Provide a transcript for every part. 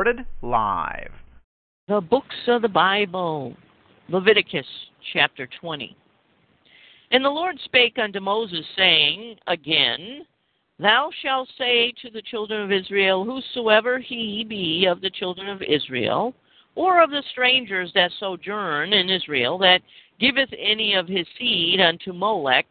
Recorded live. The books of the Bible. Leviticus chapter 20. And the Lord spake unto Moses, saying, Again, Thou shalt say to the children of Israel, Whosoever he be of the children of Israel, or of the strangers that sojourn in Israel, that giveth any of his seed unto Molech,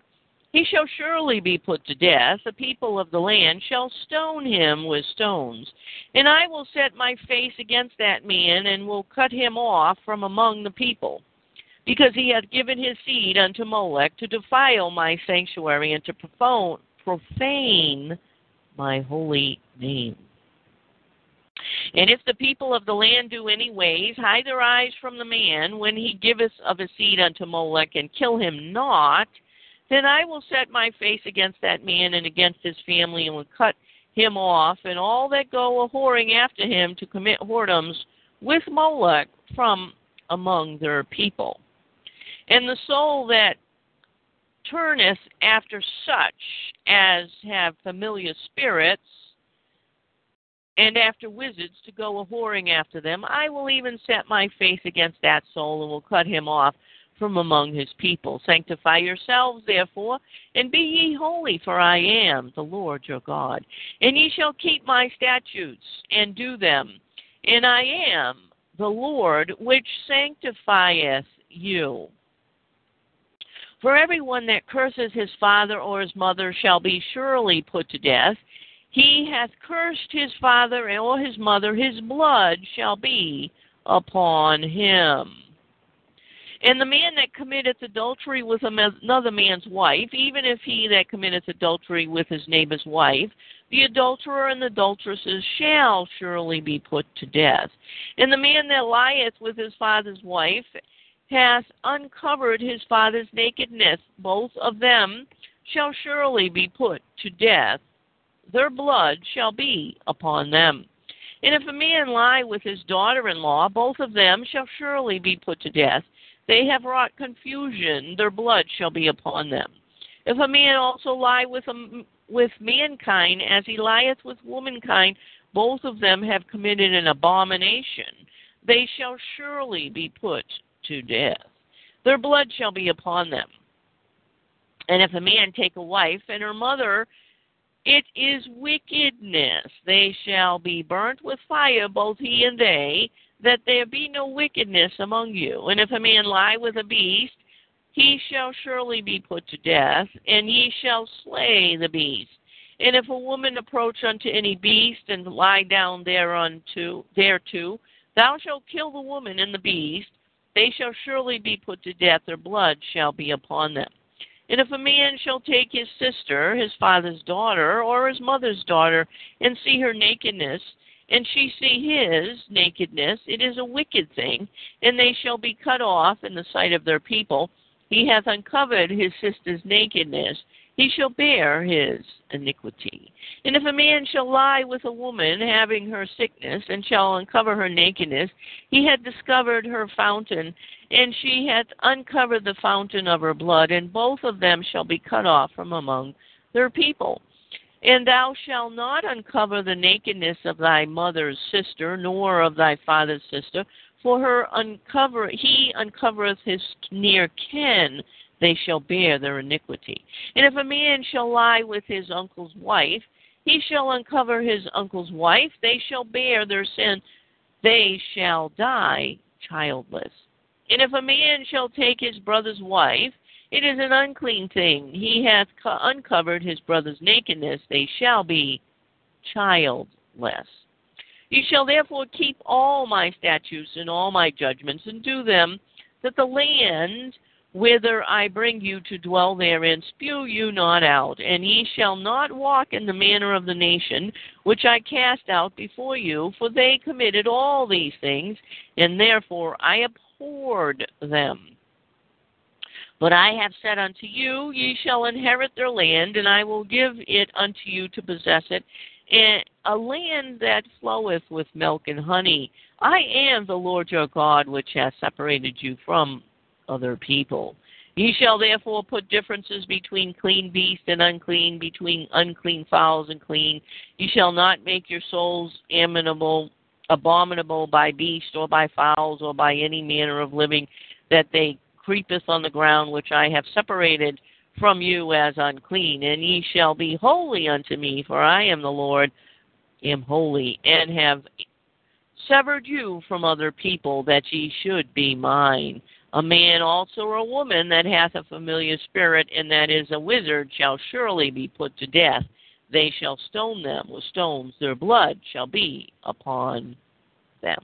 he shall surely be put to death. The people of the land shall stone him with stones. And I will set my face against that man, and will cut him off from among the people, because he hath given his seed unto Molech to defile my sanctuary and to profane my holy name. And if the people of the land do any ways, hide their eyes from the man when he giveth of his seed unto Molech, and kill him not, then I will set my face against that man and against his family, and will cut him off, and all that go a whoring after him to commit whoredoms with Molech from among their people. And the soul that turneth after such as have familiar spirits, and after wizards to go a whoring after them, I will even set my face against that soul and will cut him off from among his people. Sanctify yourselves, therefore, and be ye holy, for I am the Lord your God. And ye shall keep my statutes and do them. And I am the Lord which sanctifieth you. For everyone that curses his father or his mother shall be surely put to death. He hath cursed his father or his mother, his blood shall be upon him. And the man that committeth adultery with another man's wife, even if he that committeth adultery with his neighbor's wife, the adulterer and the adulteresses shall surely be put to death. And the man that lieth with his father's wife hath uncovered his father's nakedness, both of them shall surely be put to death their blood shall be upon them. And if a man lie with his daughter in law, both of them shall surely be put to death. They have wrought confusion, their blood shall be upon them. If a man also lie with, a, with mankind as he lieth with womankind, both of them have committed an abomination. They shall surely be put to death. Their blood shall be upon them. And if a man take a wife, and her mother it is wickedness. They shall be burnt with fire, both he and they, that there be no wickedness among you. And if a man lie with a beast, he shall surely be put to death, and ye shall slay the beast. And if a woman approach unto any beast and lie down thereunto, thereto, thou shalt kill the woman and the beast. They shall surely be put to death, their blood shall be upon them. And if a man shall take his sister, his father's daughter, or his mother's daughter, and see her nakedness, and she see his nakedness, it is a wicked thing, and they shall be cut off in the sight of their people. He hath uncovered his sister's nakedness, he shall bear his iniquity. And if a man shall lie with a woman having her sickness, and shall uncover her nakedness, he hath discovered her fountain, and she hath uncovered the fountain of her blood, and both of them shall be cut off from among their people. And thou shalt not uncover the nakedness of thy mother's sister, nor of thy father's sister, for her uncover he uncovereth his near kin they shall bear their iniquity. And if a man shall lie with his uncle's wife, he shall uncover his uncle's wife, they shall bear their sin, they shall die childless. And if a man shall take his brother's wife, it is an unclean thing. He hath uncovered his brother's nakedness, they shall be childless. You shall therefore keep all my statutes and all my judgments and do them, that the land whither I bring you to dwell therein, spew you not out, and ye shall not walk in the manner of the nation which I cast out before you, for they committed all these things, and therefore I abhorred them. But I have said unto you, Ye shall inherit their land, and I will give it unto you to possess it, and a land that floweth with milk and honey. I am the Lord your God, which hath separated you from other people. Ye shall therefore put differences between clean beast and unclean, between unclean fowls and clean. Ye shall not make your souls amenable, abominable by beast or by fowls or by any manner of living, that they creepeth on the ground which I have separated from you as unclean. And ye shall be holy unto me, for I am the Lord, am holy, and have severed you from other people, that ye should be mine. A man also or a woman that hath a familiar spirit, and that is a wizard, shall surely be put to death. They shall stone them with stones, their blood shall be upon them.